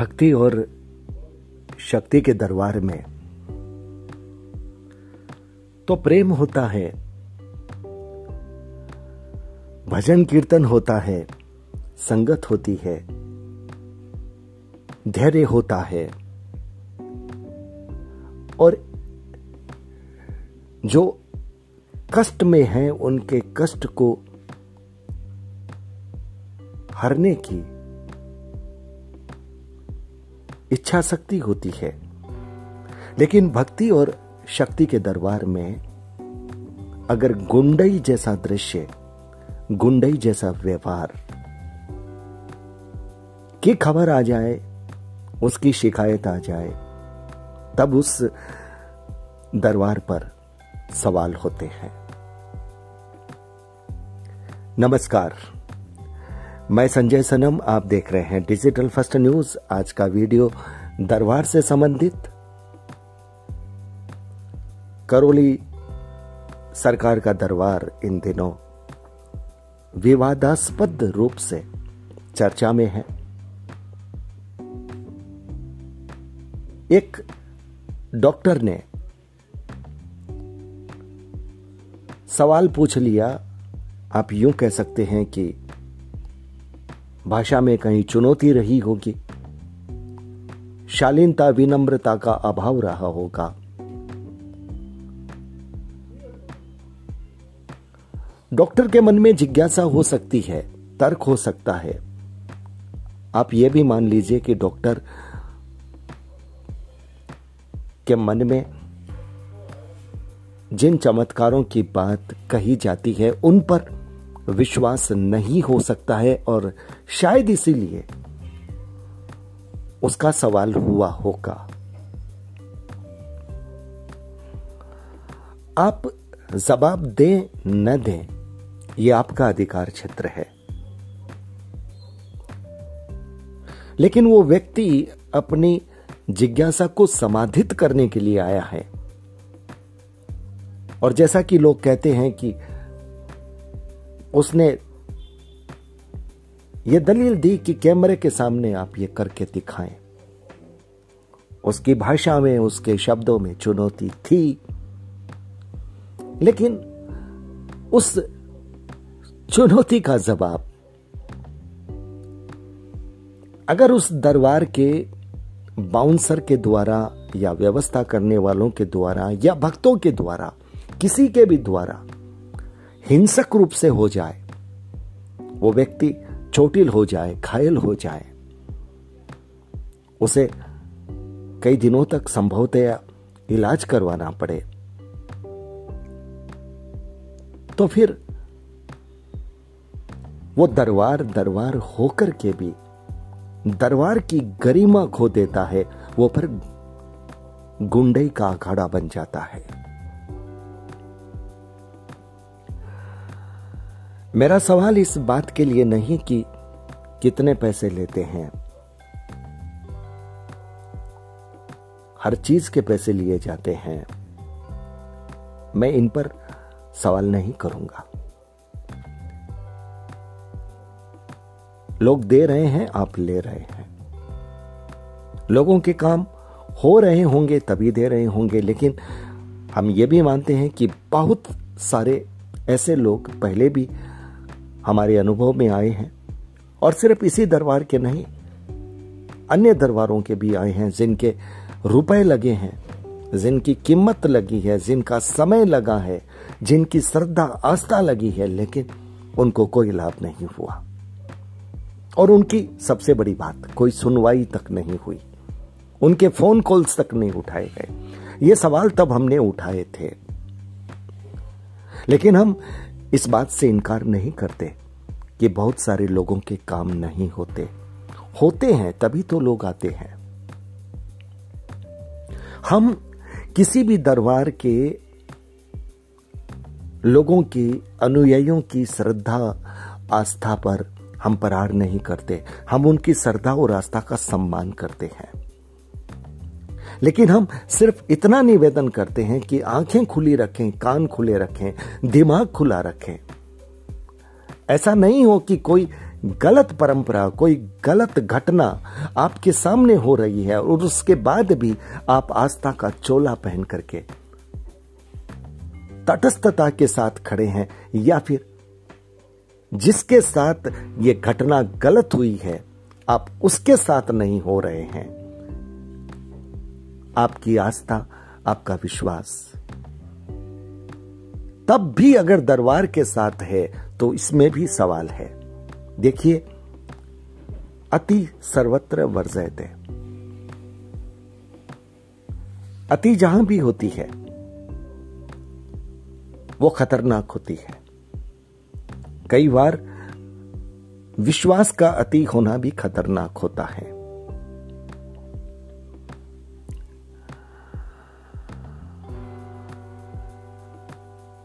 भक्ति और शक्ति के दरबार में तो प्रेम होता है, भजन कीर्तन होता है, संगत होती है, धैर्य होता है। और जो कष्ट में हैं, उनके कष्ट को हरने की इच्छा शक्ति होती है। लेकिन भक्ति और शक्ति के दरबार में अगर गुंडई जैसा दृश्य, गुंडई जैसा व्यवहार, की खबर आ जाए, उसकी शिकायत आ जाए, तब उस दरबार पर सवाल होते हैं। नमस्कार। मैं संजय सनम, आप देख रहे हैं डिजिटल फ़र्स्ट न्यूज़ आज का वीडियो दरबार से संबंधित। करौली सरकार का दरबार इन दिनों विवादास्पद रूप से चर्चा में है। एक डॉक्टर ने सवाल पूछ लिया, आप यूँ कह सकते हैं कि भाषा में कहीं चुनौती रही होगी। शालीनता, विनम्रता का अभाव रहा होगा। डॉक्टर के मन में जिज्ञासा हो सकती है, तर्क हो सकता है। आप यह भी मान लीजिए कि डॉक्टर के मन में जिन चमत्कारों की बात कही जाती है, उन पर विश्वास नहीं हो सकता है और शायद इसीलिए उसका सवाल हुआ होगा। आप जवाब दें न दें यह आपका अधिकार क्षेत्र है। लेकिन वो व्यक्ति अपनी जिज्ञासा को समाधित करने के लिए आया है। और जैसा कि लोग कहते हैं कि उसने ये दलील दी कि कैमरे के सामने आप ये करके दिखाएँ। उसकी भाषा में, उसके शब्दों में चुनौती थी। लेकिन उस चुनौती का जवाब, अगर उस दरबार के बाउंसर के द्वारा या व्यवस्था करने वालों के द्वारा या भक्तों के द्वारा, किसी के भी द्वारा हिंसक रूप से हो जाए, वो व्यक्ति चोटिल हो जाए, घायल हो जाए, उसे कई दिनों तक संभवतया इलाज करवाना पड़े तो फिर वो दरबार दरबार होकर के भी दरबार की गरिमा खो देता है, वो फिर गुंडई का अखाड़ा बन जाता है। मेरा सवाल इस बात के लिए नहीं कि कितने पैसे लेते हैं। हर चीज़ के पैसे लिए जाते हैं। मैं इन पर सवाल नहीं करूँगा। लोग दे रहे हैं, आप ले रहे हैं। लोगों के काम हो रहे होंगे, तभी दे रहे होंगे, लेकिन हम ये भी मानते हैं कि बहुत सारे ऐसे लोग पहले भी हमारे अनुभव में आए हैं और सिर्फ़ इसी दरबार के नहीं, अन्य दरबारों के भी आए हैं जिनके रुपए लगे हैं, जिनकी कीमत लगी है, जिनका समय लगा है, जिनकी श्रद्धा आस्था लगी है, लेकिन उनको कोई लाभ नहीं हुआ। और उनकी सबसे बड़ी बात, कोई सुनवाई तक नहीं हुई। उनके फ़ोन कॉल्स तक नहीं उठाए गए। ये सवाल तब हमने उठाए थे। लेकिन हम इस बात से इनकार नहीं करते। कि बहुत सारे लोगों के काम नहीं होते। होते हैं, तभी तो लोग आते हैं। हम किसी भी दरबार के लोगों की, अनुयायियों की श्रद्धा आस्था पर हम परार नहीं करते। हम उनकी श्रद्धा और आस्था का सम्मान करते हैं। लेकिन हम सिर्फ़ इतना निवेदन करते हैं कि आँखें खुली रखें, कान खुले रखें, दिमाग खुला रखें। ऐसा नहीं हो कि कोई गलत परंपरा, कोई गलत घटना आपके सामने हो रही है और उसके बाद भी आप आस्था का चोला पहन करके तटस्थता के साथ खड़े हैं या फिर जिसके साथ ये घटना गलत हुई है, आप उसके साथ नहीं हो रहे हैं। आपकी आस्था, आपका विश्वास। तब भी अगर दरबार के साथ है तो इसमें भी सवाल है। देखिए, अति सर्वत्र वर्जयते। अति जहाँ भी होती है, वो खतरनाक होती है। कई बार विश्वास का अति होना भी खतरनाक होता है।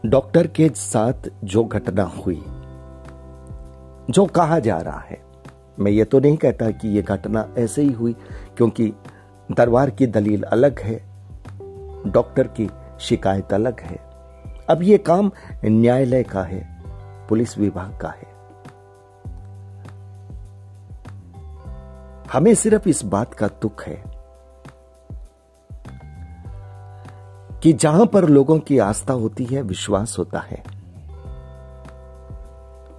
डॉक्टर के साथ जो घटना हुई, जो कहा जा रहा है। मैं ये तो नहीं कहता कि यह घटना ऐसे ही हुई, क्योंकि दरबार की दलील अलग है, डॉक्टर की शिकायत अलग है। अब यह काम न्यायालय का है, पुलिस विभाग का है। हमें सिर्फ़ इस बात का दुख है कि जहाँ पर लोगों की आस्था होती है, विश्वास होता है।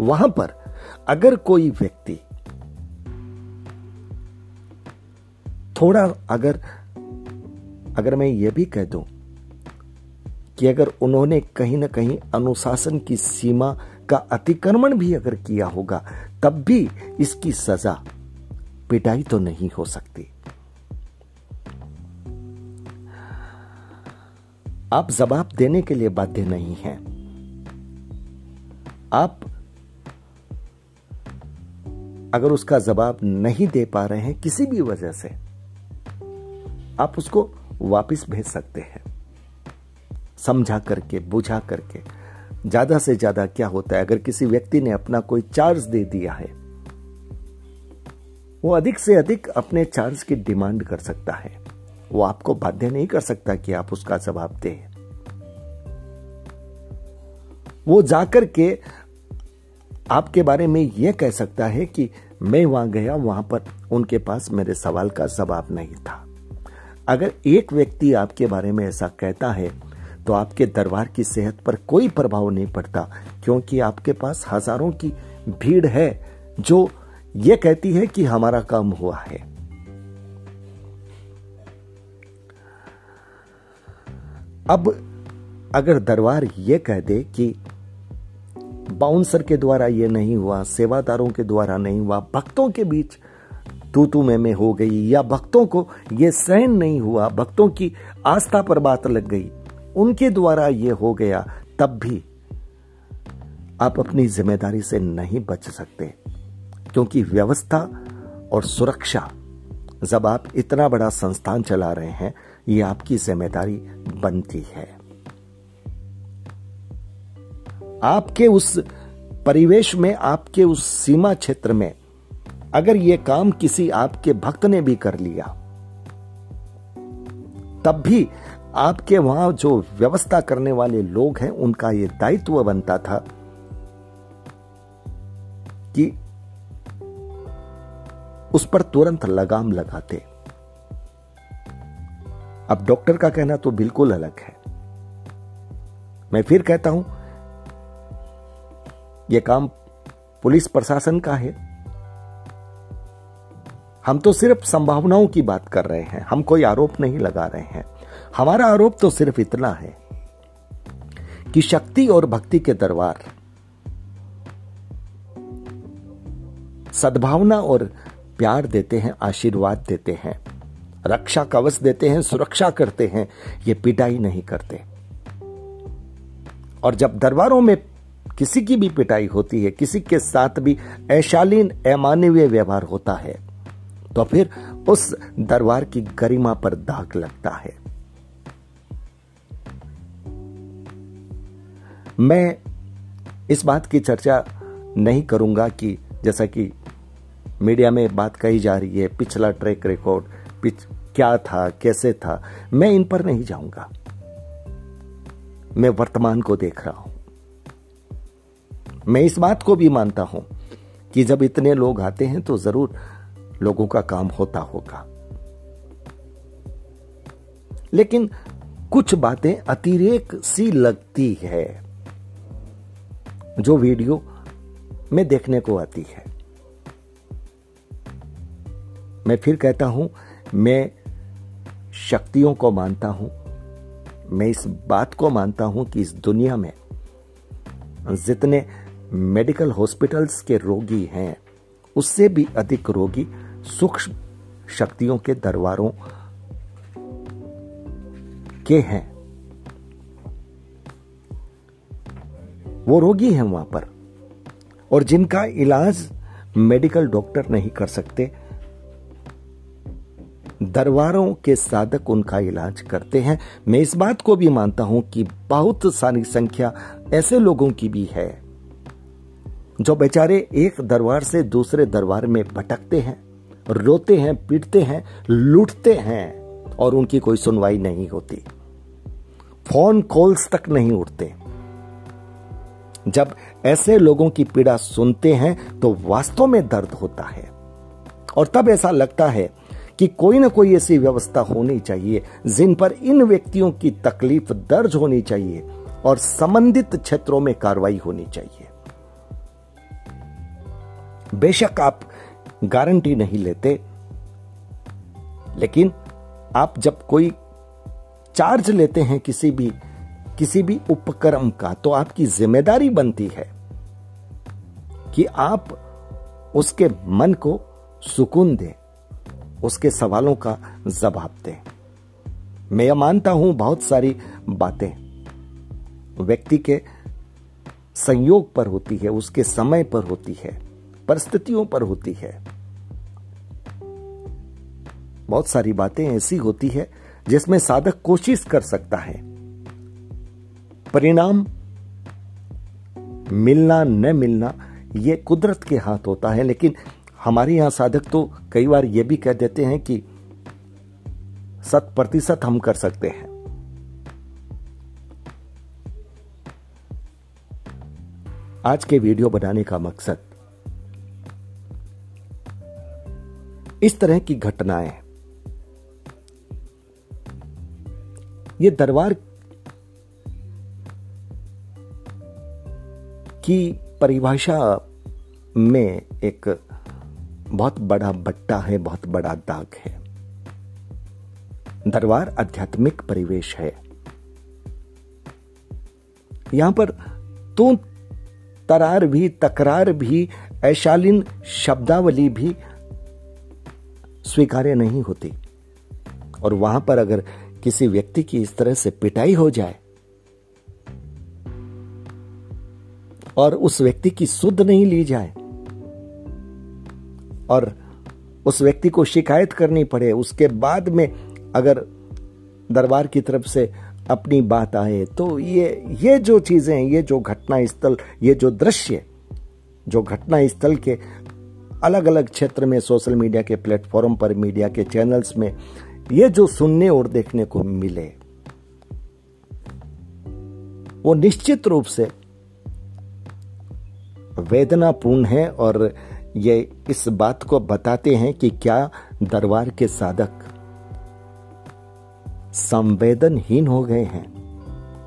वहाँ पर अगर कोई व्यक्ति थोड़ा अगर अगर मैं यह भी कह दूँ कि अगर उन्होंने कहीं ना कहीं अनुशासन की सीमा का अतिक्रमण भी अगर किया होगा, तब भी इसकी सजा पिटाई तो नहीं हो सकती। आप जवाब देने के लिए बाध्य नहीं हैं। आप अगर उसका जवाब नहीं दे पा रहे हैं किसी भी वजह से, आप उसको वापस भेज सकते हैं। समझा करके, बुझा करके, ज़्यादा से ज़्यादा क्या होता है? अगर किसी व्यक्ति ने अपना कोई चार्ज दे दिया है, वो अधिक से अधिक अपने चार्ज की डिमांड कर सकता है। वो आपको बाध्य नहीं कर सकता कि आप उसका जवाब दें। वो जाकर के आपके बारे में यह कह सकता है कि मैं वहाँ गया, वहाँ पर उनके पास मेरे सवाल का जवाब नहीं था। अगर एक व्यक्ति आपके बारे में ऐसा कहता है तो आपके दरबार की सेहत पर कोई प्रभाव नहीं पड़ता, क्योंकि आपके पास हज़ारों की भीड़ है जो यह कहती है कि हमारा काम हुआ है। अब अगर दरबार यह कह दे कि बाउंसर के द्वारा यह नहीं हुआ सेवादारों के द्वारा नहीं हुआ भक्तों के बीच तू तू में, में हो गई या भक्तों को यह सहन नहीं हुआ भक्तों की आस्था पर बात लग गई उनके द्वारा यह हो गया तब भी आप अपनी ज़िम्मेदारी से नहीं बच सकते। क्योंकि व्यवस्था और सुरक्षा जब आप इतना बड़ा संस्थान चला रहे हैं ये आपकी ज़िम्मेदारी बनती है। आपके उस परिवेश में, आपके उस सीमा क्षेत्र में, अगर यह काम किसी आपके भक्त ने भी कर लिया, तब भी आपके वहाँ जो व्यवस्था करने वाले लोग हैं, उनका यह दायित्व बनता था कि उस पर तुरंत लगाम लगाते। अब डॉक्टर का कहना तो बिल्कुल अलग है। मैं फिर कहता हूँ यह काम पुलिस प्रशासन का है। हम तो सिर्फ़ संभावनाओं की बात कर रहे हैं, हम कोई आरोप नहीं लगा रहे हैं। हमारा आरोप तो सिर्फ़ इतना है कि शक्ति और भक्ति के दरबार, सद्भावना और प्यार देते हैं, आशीर्वाद देते हैं। रक्षा कवच देते हैं, सुरक्षा करते हैं, ये पिटाई नहीं करते। और जब दरबारों में किसी की भी पिटाई होती है, किसी के साथ भी ऐशालीन अमानवीय व्यवहार होता है तो फिर उस दरबार की गरिमा पर दाग लगता है। मैं इस बात की चर्चा नहीं करूँगा कि जैसा कि मीडिया में बात कही जा रही है, पिछला ट्रैक रिकॉर्ड पिछ, क्या था, कैसे था, मैं इन पर नहीं जाऊँगा। मैं वर्तमान को देख रहा हूँ। मैं इस बात को भी मानता हूँ कि जब इतने लोग आते हैं तो ज़रूर लोगों का काम होता होगा। लेकिन कुछ बातें अतिरेक सी लगती है, जो वीडियो में देखने को आती है। मैं फिर कहता हूँ, मैं शक्तियों को मानता हूँ, मैं इस बात को मानता हूँ कि इस दुनिया में जितने मेडिकल हॉस्पिटल्स के रोगी हैं, उससे भी अधिक रोगी सूक्ष्म शक्तियों के दरबारों के हैं। वो रोगी हैं वहाँ पर, और जिनका इलाज मेडिकल डॉक्टर नहीं कर सकते दरबारों के साधक उनका इलाज करते हैं। मैं इस बात को भी मानता हूँ कि बहुत सारी संख्या ऐसे लोगों की भी है, जो बेचारे एक दरबार से दूसरे दरबार में भटकते हैं, रोते हैं, पीटते हैं, लूटते हैं और उनकी कोई सुनवाई नहीं होती। फ़ोन कॉल्स तक नहीं उठते। जब ऐसे लोगों की पीड़ा सुनते हैं तो वास्तव में दर्द होता है। और तब ऐसा लगता है कि कोई ना कोई ऐसी व्यवस्था होनी चाहिए, जिन पर इन व्यक्तियों की तकलीफ़ दर्ज होनी चाहिए और संबंधित क्षेत्रों में कार्रवाई होनी चाहिए। बेशक आप गारंटी नहीं लेते, लेकिन आप जब कोई चार्ज लेते हैं किसी भी किसी भी उपक्रम का तो आपकी ज़िम्मेदारी बनती है कि आप उसके मन को सुकून दें। उसके सवालों का जवाब दें। मैं यह मानता हूँ बहुत सारी बातें। व्यक्ति के संयोग पर होती है, उसके समय पर होती है, परिस्थितियों पर होती है। बहुत सारी बातें ऐसी होती है जिसमें साधक कोशिश कर सकता है। परिणाम मिलना, न मिलना यह कुदरत के हाथ होता है, लेकिन हमारे यहाँ साधक तो कई बार यह भी कह देते हैं कि शत प्रतिशत हम कर सकते हैं। आज के वीडियो बनाने का मकसद इस तरह की घटनाएँ। ये दरबार की परिभाषा में एक बहुत बड़ा बट्टा है, बहुत बड़ा दाग है। दरबार आध्यात्मिक परिवेश है। यहाँ पर तू तरार भी, तकरार भी, ऐशालीन शब्दावली भी स्वीकार्य नहीं होती। और वहाँ पर अगर किसी व्यक्ति की इस तरह से पिटाई हो जाए, और उस व्यक्ति की सुध नहीं ली जाए और उस व्यक्ति को शिकायत करनी पड़े, उसके बाद में अगर दरबार की तरफ़ से अपनी बात आए तो ये ये जो चीज़ें, ये जो घटना स्थल ये जो दृश्य, जो घटना स्थल के अलग अलग क्षेत्र में, सोशल मीडिया के प्लेटफॉर्म पर, मीडिया के चैनल्स में, ये जो सुनने और देखने को मिले, वो निश्चित रूप से वेदनापूर्ण है और ये इस बात को बताते हैं कि क्या दरबार के साधक संवेदनहीन हो गए हैं।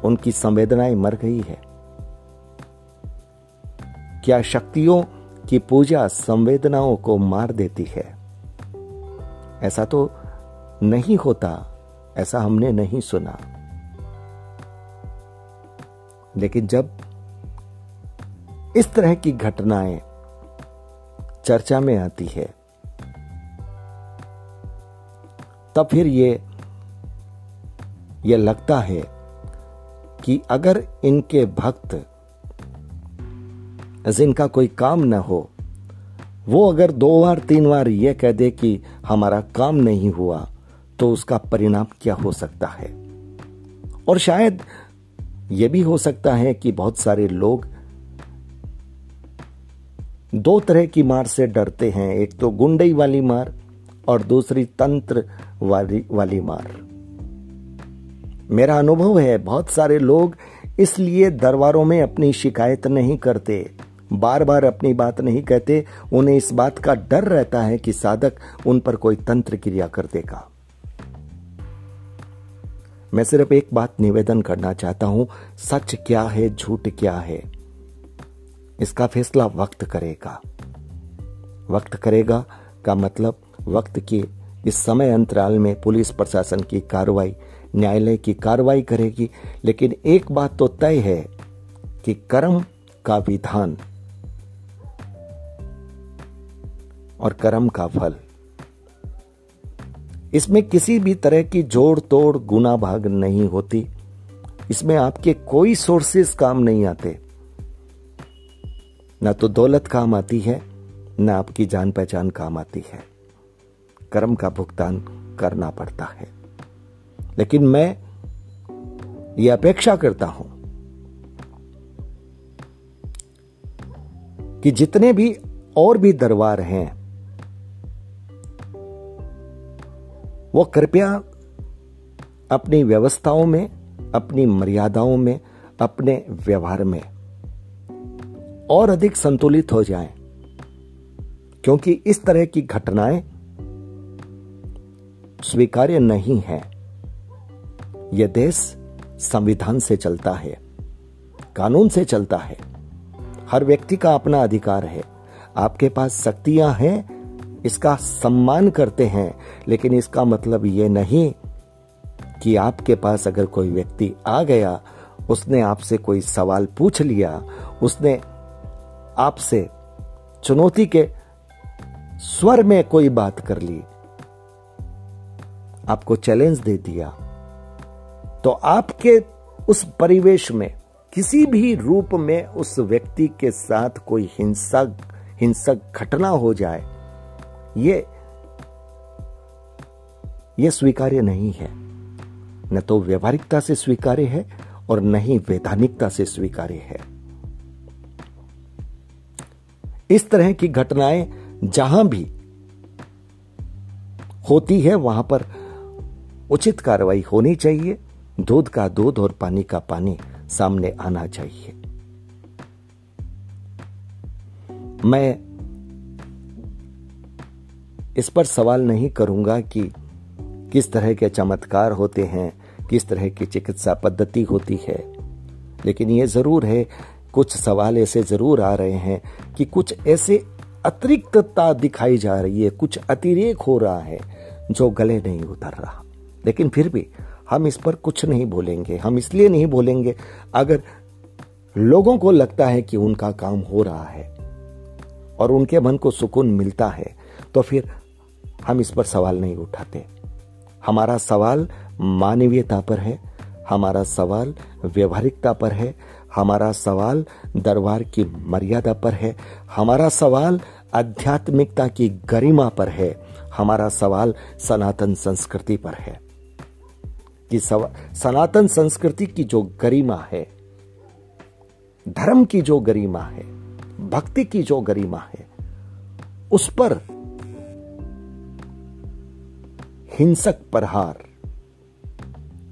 उनकी संवेदनाएँ मर गई है। क्या शक्तियों की पूजा संवेदनाओं को मार देती है? ऐसा तो नहीं होता, ऐसा हमने नहीं सुना। लेकिन जब इस तरह की घटनाएँ चर्चा में आती है। तब फिर ये ये लगता है कि अगर इनके भक्त जिनका कोई काम न हो, वो अगर दो बार, तीन बार ये कह दे कि हमारा काम नहीं हुआ तो उसका परिणाम क्या हो सकता है? और शायद यह भी हो सकता है कि बहुत सारे लोग दो तरह की मार से डरते हैं। एक तो गुंडई वाली मार और दूसरी तंत्र वाली वाली मार। मेरा अनुभव है, बहुत सारे लोग इसलिए दरबारों में अपनी शिकायत नहीं करते बार बार अपनी बात नहीं कहते, उन्हें इस बात का डर रहता है कि साधक उन पर कोई तंत्र क्रिया कर देगा। मैं सिर्फ़ एक बात निवेदन करना चाहता हूँ, सच क्या है, झूठ क्या है? इसका फैसला वक्त करेगा। वक्त करेगा का मतलब वक्त के इस समय अंतराल में पुलिस प्रशासन की कार्रवाई, न्यायालय की कार्रवाई करेगी। लेकिन एक बात तो तय है कि कर्म का विधान और कर्म का फल। इसमें किसी भी तरह की जोड़ तोड़ गुना भाग नहीं होती। इसमें आपके कोई सोर्सेस काम नहीं आते। ना तो दौलत काम आती है, ना आपकी जान पहचान काम आती है। कर्म का भुगतान करना पड़ता है। लेकिन मैं ये अपेक्षा करता हूँ कि जितने भी और भी दरबार हैं, वो कृपया अपनी व्यवस्थाओं में, अपनी मर्यादाओं में, अपने व्यवहार में और अधिक संतुलित हो जाएँ, क्योंकि इस तरह की घटनाएँ स्वीकार्य नहीं है। यह देश संविधान से चलता है, कानून से चलता है। हर व्यक्ति का अपना अधिकार है। आपके पास शक्तियाँ हैं, इसका सम्मान करते हैं, लेकिन इसका मतलब यह नहीं कि आपके पास अगर कोई व्यक्ति आ गया, उसने आपसे कोई सवाल पूछ लिया, उसने आपसे चुनौती के स्वर में कोई बात कर ली, आपको चैलेंज दे दिया तो आपके उस परिवेश में, किसी भी रूप में उस व्यक्ति के साथ कोई हिंसक हिंसक घटना हो जाए, ये ये स्वीकार्य नहीं है। न तो व्यवहारिकता से स्वीकार्य है और न ही वैधानिकता से स्वीकार्य है। इस तरह की घटनाएँ जहाँ भी होती है, वहाँ पर उचित कार्रवाई होनी चाहिए। दूध का दूध और पानी का पानी सामने आना चाहिए। मैं इस पर सवाल नहीं करूँगा कि किस तरह के चमत्कार होते हैं, किस तरह की चिकित्सा पद्धति होती है, लेकिन यह ज़रूर है कुछ सवाल ऐसे ज़रूर आ रहे हैं कि कुछ ऐसे अतिरिक्तता दिखाई जा रही है, कुछ अतिरेक हो रहा है जो गले नहीं उतर रहा। लेकिन फिर भी हम इस पर कुछ नहीं बोलेंगे। हम इसलिए नहीं बोलेंगे, अगर लोगों को लगता है कि उनका काम हो रहा है और उनके मन को सुकून मिलता है तो फिर हम इस पर सवाल नहीं उठाते। हमारा सवाल मानवीयता पर है, हमारा सवाल व्यवहारिकता पर है हमारा सवाल दरबार की मर्यादा पर है, हमारा सवाल आध्यात्मिकता की गरिमा पर है, हमारा सवाल सनातन संस्कृति पर है। कि सनातन संस्कृति की जो गरिमा है, धर्म की जो गरिमा है, भक्ति की जो गरिमा है, उस पर हिंसक प्रहार।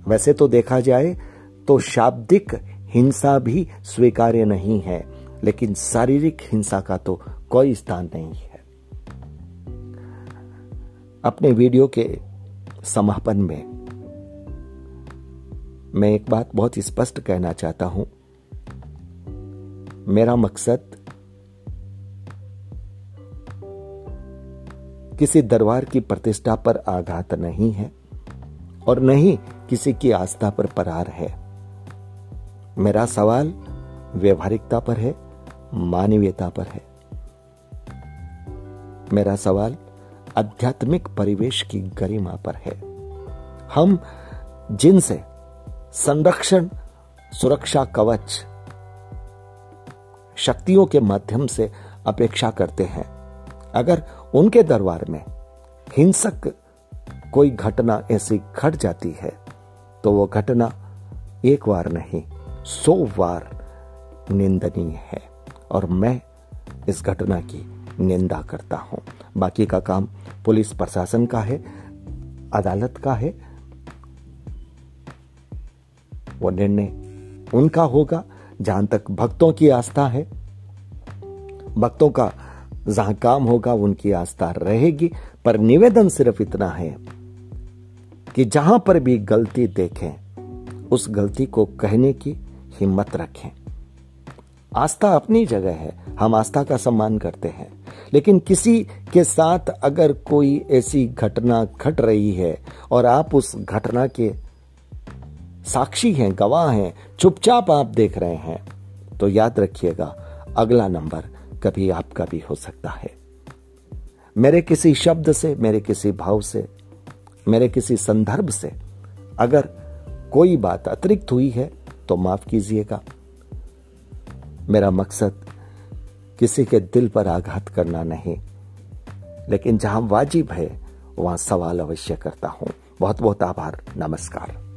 वैसे तो देखा जाए तो शाब्दिक हिंसा भी स्वीकार्य नहीं है, लेकिन शारीरिक हिंसा का तो कोई स्थान नहीं है। अपने वीडियो के समापन में मैं एक बात बहुत स्पष्ट कहना चाहता हूँ। मेरा मकसद किसी दरबार की प्रतिष्ठा पर आघात नहीं है और नहीं किसी की आस्था पर परार है। मेरा सवाल व्यवहारिकता पर है, मानवीयता पर है। मेरा सवाल आध्यात्मिक परिवेश की गरिमा पर है। हम जिनसे संरक्षण, सुरक्षा कवच, शक्तियों के माध्यम से अपेक्षा करते हैं, अगर उनके दरबार में हिंसक कोई घटना ऐसी घट जाती है तो वो घटना एक बार नहीं सौ बार निंदनीय है और मैं इस घटना की निंदा करता हूँ। बाकी का काम पुलिस प्रशासन का है, अदालत का है। वो निर्णय उनका होगा। जहाँ तक भक्तों की आस्था है, भक्तों का जहाँ काम होगा, उनकी आस्था रहेगी। पर निवेदन सिर्फ़ इतना है कि जहाँ पर भी गलती देखें, उस गलती को कहने की हिम्मत रखें। आस्था अपनी जगह है, हम आस्था का सम्मान करते हैं। लेकिन किसी के साथ अगर कोई ऐसी घटना घट रही है और आप उस घटना के साक्षी हैं, गवाह हैं, चुपचाप आप देख रहे हैं तो याद रखिएगा, अगला नंबर कभी आपका भी हो सकता है। मेरे किसी शब्द से, मेरे किसी भाव से, मेरे किसी संदर्भ से अगर कोई बात अतिरिक्त हुई है तो माफ़ कीजिएगा। मेरा मकसद किसी के दिल पर आघात करना नहीं, लेकिन जहाँ वाजिब है, वहाँ सवाल अवश्य करता हूँ। बहुत बहुत आभार। नमस्कार।